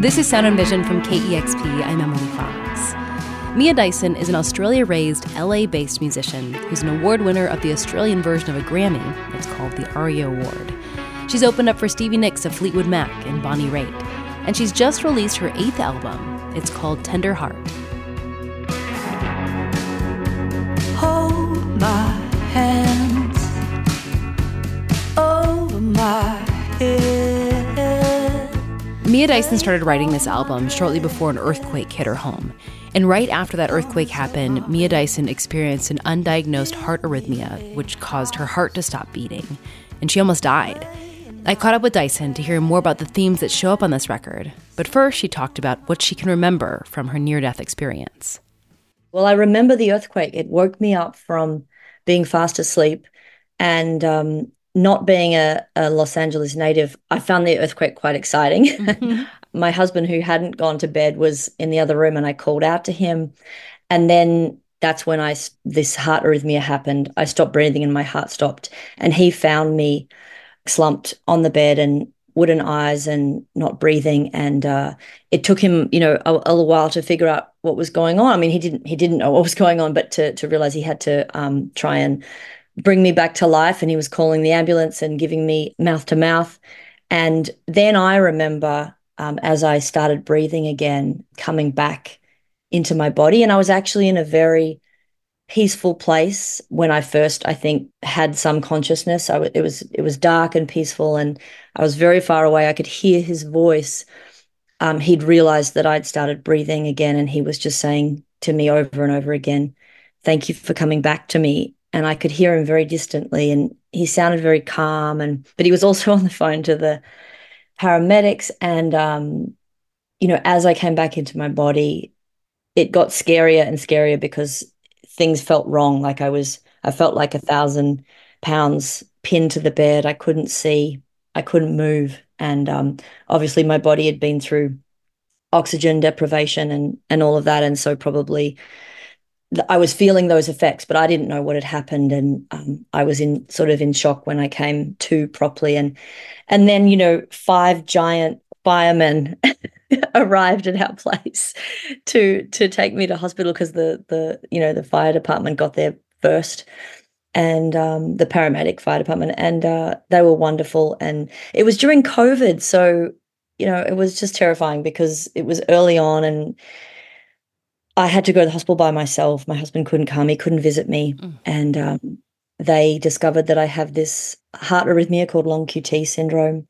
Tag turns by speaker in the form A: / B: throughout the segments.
A: This is Sound and Vision from KEXP. I'm Emily Fox. Mia Dyson is an Australia raised, LA based musician who's an award winner of the Australian version of a Grammy. It's called the ARIA Award. She's opened up for Stevie Nicks of Fleetwood Mac and Bonnie Raitt. And she's just released her eighth album. It's called Tender Heart.
B: Hold my
A: Mia Dyson started writing this album shortly before an earthquake hit her home. And right after that earthquake happened, Mia Dyson experienced an undiagnosed heart arrhythmia, which caused her heart to stop beating. And she almost died. I caught up with Dyson to hear more about the themes that show up on this record. But first, she talked about what she can remember from her near death experience.
C: Well, I remember the earthquake. It woke me up from being fast asleep. And um, not being a, a, Los Angeles native, I found the earthquake quite exciting. Mm-hmm. My husband, who hadn't gone to bed, was in the other room, and I called out to him. And then that's when I this heart arrhythmia happened. I stopped breathing, and my heart stopped. And he found me slumped on the bed and wooden eyes and not breathing. And uh, it took him, you know, a, a, little while to figure out what was going on. I mean, he didn't he didn't know what was going on, but to to realize he had to um, try and bring me back to life and he was calling the ambulance and giving me mouth to mouth. And then i remember um, as i started breathing again coming back into my body. And i was actually in a very peaceful place when i first i think had some consciousness. I w- it was it was dark and peaceful and i was very far away. I could hear his voice. Um, he'd realized that i'd started breathing again and he was just saying to me over and over again thank you for coming back to me and I could hear him very distantly and he sounded very calm and but he was also on the phone to the paramedics and um, you know as I came back into my body it got scarier and scarier because things felt wrong. Like I was I felt like a thousand pounds pinned to the bed. I couldn't see. I couldn't move. And um, obviously my body had been through oxygen deprivation and and all of that and so probably I was feeling those effects, but I didn't know what had happened, and um, I was in sort of in shock when I came to properly, and and then you know five giant firemen arrived at our place to to take me to hospital because the the you know the fire department got there first, and um, the paramedic fire department, and uh, they were wonderful, and it was during COVID, so you know it was just terrifying because it was early on and I had to go to the hospital by myself. My husband couldn't come, he couldn't visit me. Mm. And um, they discovered that I have this heart arrhythmia called long QT syndrome.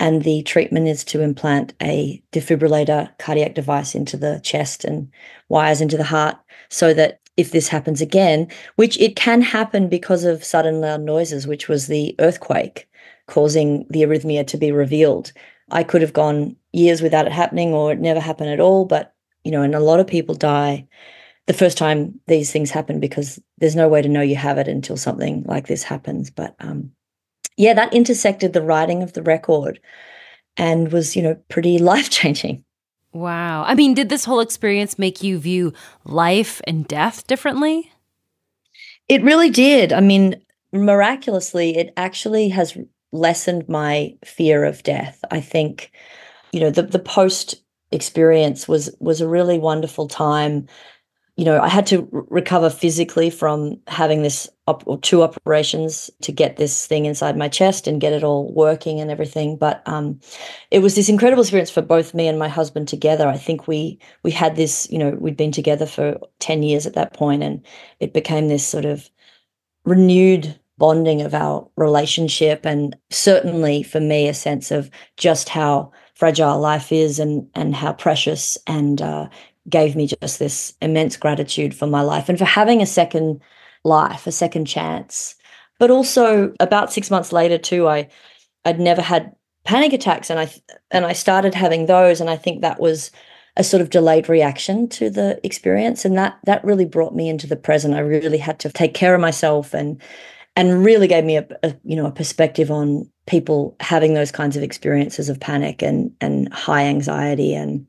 C: And the treatment is to implant a defibrillator cardiac device into the chest and wires into the heart so that if this happens again, which it can happen because of sudden loud noises, which was the earthquake causing the arrhythmia to be revealed. I could have gone years without it happening or it never happened at all, but you know, and a lot of people die the first time these things happen because there's no way to know you have it until something like this happens. But um, yeah, that intersected the writing of the record and was, you know, pretty life changing.
A: Wow. I mean, did this whole experience make you view life and death differently?
C: It really did. I mean, miraculously, it actually has lessened my fear of death. I think, you know, the the post experience was was a really wonderful time. You know, I had to r- recover physically from having this op- or two operations to get this thing inside my chest and get it all working and everything. But um, it was this incredible experience for both me and my husband together. I think we we had this. You know, we'd been together for ten years at that point, and it became this sort of renewed bonding of our relationship and certainly for me a sense of just how fragile life is and and how precious and uh, gave me just this immense gratitude for my life and for having a second life, a second chance. But also about six months later too, I I'd never had panic attacks and I and I started having those and I think that was a sort of delayed reaction to the experience and that that really brought me into the present. I really had to take care of myself and and really gave me a, a, you know a perspective on people having those kinds of experiences of panic and and high anxiety and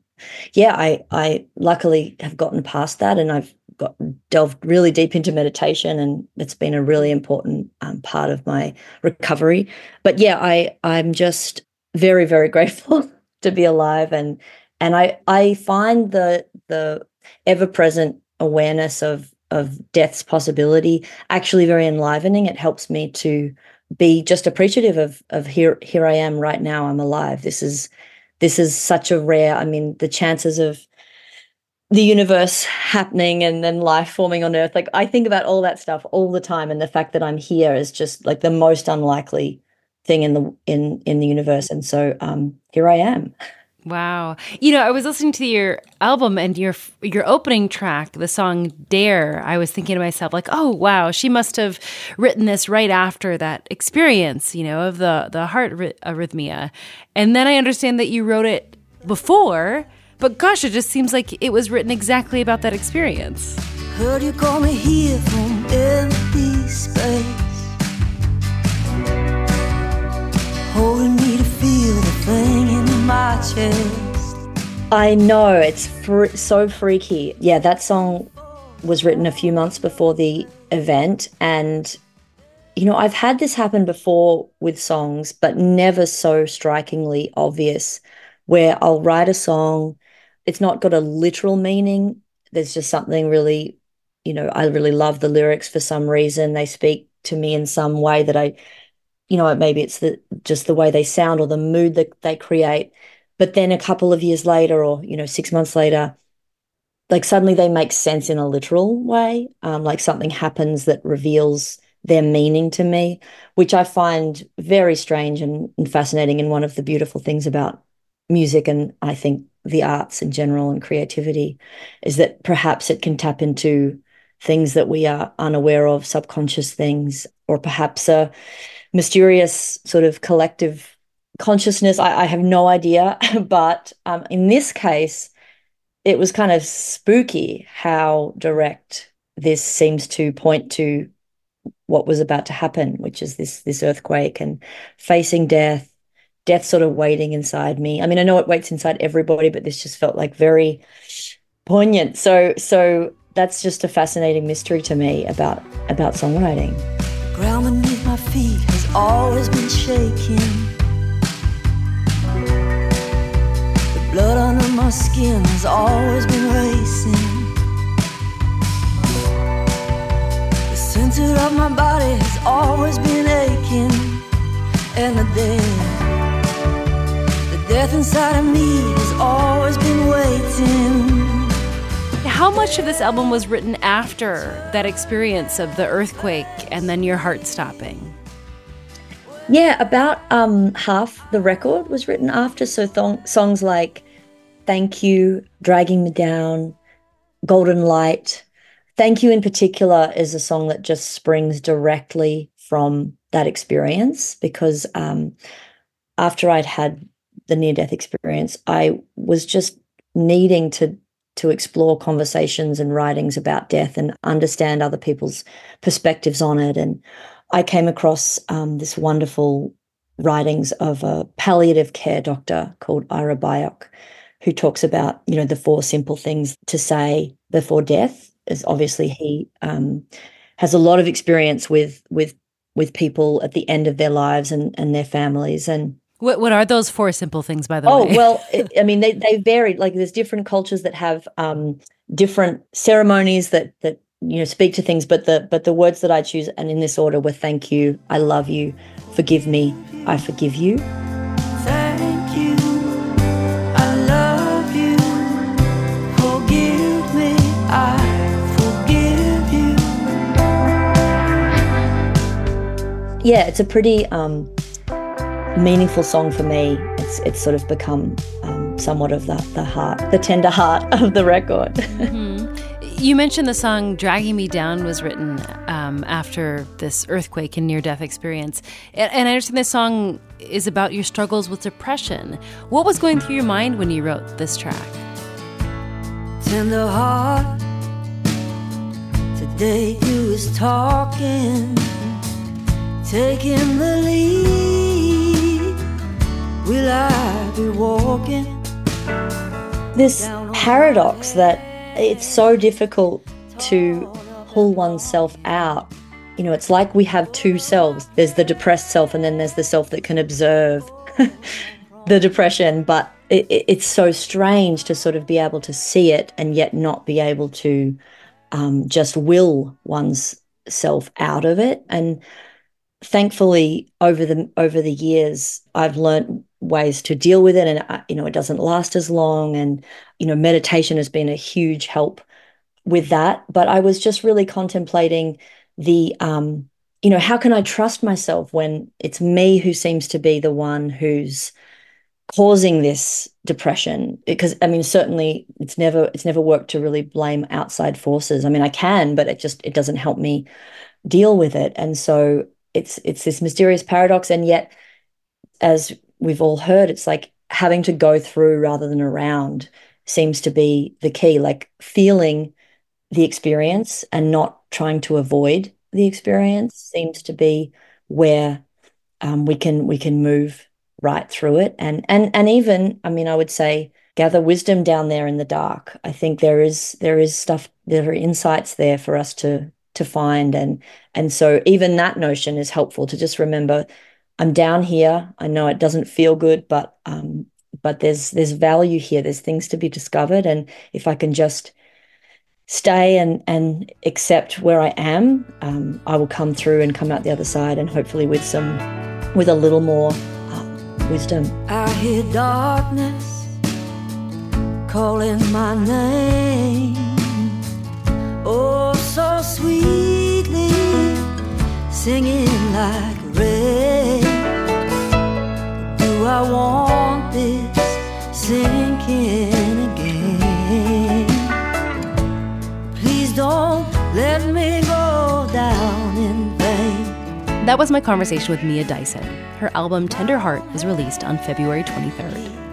C: yeah i i luckily have gotten past that and i've got delved really deep into meditation and it's been a really important um, part of my recovery but yeah i i'm just very very grateful to be alive and and I I find the the ever present awareness of of death's possibility actually very enlivening. It helps me to be just appreciative of of here here I am right now. I'm alive. This is this is such a rare. I mean, the chances of the universe happening and then life forming on earth like i think about all that stuff all the time and the fact that i'm here is just like the most unlikely thing in the in in the universe and so um here i am
A: Wow. You know, I was listening to your album and your your opening track, the song Dare. I was thinking to myself like, "Oh, wow, she must have written this right after that experience, you know, of the the heart arrhythmia." And then I understand that you wrote it before, but gosh, it just seems like it was written exactly about that experience. Heard you call me here from empty space.
C: Chest. I know it's fr- so freaky. Yeah, that song was written a few months before the event, and you know, I've had this happen before with songs, but never so strikingly obvious. Where I'll write a song, it's not got a literal meaning. There's just something really, you know, I really love the lyrics for some reason. They speak to me in some way that I you know, maybe it's the just the way they sound or the mood that they create. But then a couple of years later, or you know, six months later, like suddenly they make sense in a literal way. Um, like something happens that reveals their meaning to me, which I find very strange and, and fascinating. And one of the beautiful things about music and I think the arts in general and creativity is that perhaps it can tap into things that we are unaware of, subconscious things, or perhaps a mysterious sort of collective consciousness. I, I have no idea. But um, in this case, it was kind of spooky how direct this seems to point to what was about to happen, which is this this earthquake and facing death, death sort of waiting inside me. I mean, I know it waits inside everybody, but this just felt like very poignant. So so that's just a fascinating mystery to me about about songwriting. Ground beneath my feet has always been shaking. Blood under my skin has always been racing. The center of my body has always been aching. And the death, the death inside of me has always been waiting. How much of this album was written after that experience of the earthquake and then your heart stopping? Yeah, about um, half the record was written after. So th- songs like Thank You, Dragging Me Down, Golden Light. Thank You in particular is a song that just springs directly from that experience because um, after I'd had the near death experience, I was just needing to to explore conversations and writings about death and understand other people's perspectives on it. And I came across um, this wonderful writings of a palliative care doctor called Ira Byock, who talks about you know the four simple things to say before death. Is obviously he um, has a lot of experience with with with people at the end of their lives and and their families and
A: what what are those four simple things, by the
C: oh,
A: way?
C: Oh well, it, I mean they they vary. Like there's different cultures that have um, different ceremonies that that you know speak to things, but the but the words that I choose and in this order were thank you, I love you, forgive me, I forgive you. Yeah, it's a pretty um, meaningful song for me. It's it's sort of become um, somewhat of the the heart, the tender heart of the record. Mm-hmm.
A: You mentioned the song "Dragging Me Down" was written um, after this earthquake and near-death experience, and, and I understand this song is about your struggles with depression. What was going through your mind when you wrote this track? Tender heart, today you was talking, taking the lead will I be walking?
C: This paradox that it's so difficult to pull oneself out. You know, it's like we have two selves. There's the depressed self, and then there's the self that can observe. the depression, but it, it, it's so strange to sort of be able to see it and yet not be able to um, just will one's self out of it. And thankfully, over the over the years, I've learned ways to deal with it, and uh, you know, it doesn't last as long. And you know, meditation has been a huge help with that. But I was just really contemplating the um, you know, how can I trust myself when it's me who seems to be the one who's causing this depression because i mean certainly it's never it's never worked to really blame outside forces i mean i can but it just it doesn't help me deal with it and so it's it's this mysterious paradox and yet as we've all heard it's like having to go through rather than around seems to be the key like feeling the experience and not trying to avoid the experience seems to be where um, we can we can move right through it. And and and even i mean i would say gather wisdom down there in the dark. I think there is there is stuff there are insights there for us to to find and and so even that notion is helpful to just remember i'm down here i know it doesn't feel good but um but there's there's value here there's things to be discovered and if i can just stay and and accept where i am um, i will come through and come out the other side and hopefully with some with a little more wisdom.
B: I hear darkness calling my name. Oh, so sweetly singing like rain. Do I want this sinking again? Please don't let me go down in vain.
A: That was my conversation with Mia Dyson. Her album Tender Heart is released on February 23rd.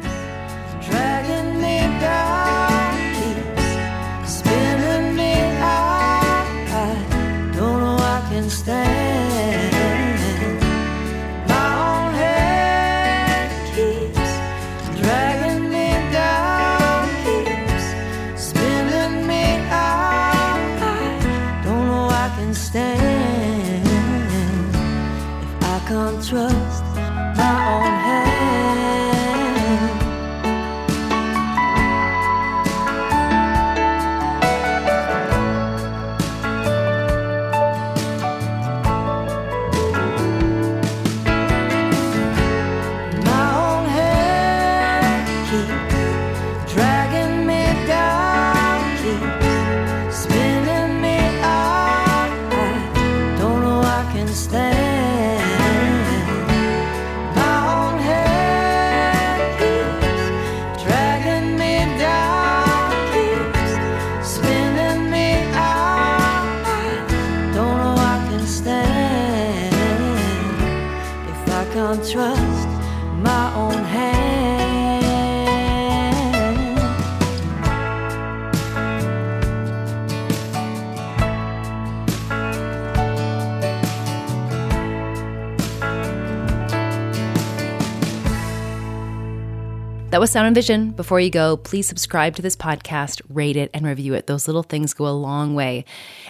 A: That was Sound and Vision. Before you go, please subscribe to this podcast, rate it, and review it. Those little things go a long way.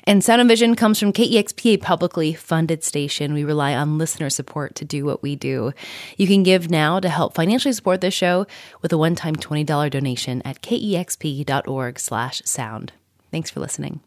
A: And Sound and Vision comes from KEXP, a publicly funded station. We rely on listener support to do what we do. You can give now to help financially support this show with a one-time $20 donation at kexp.org slash sound. Thanks for listening.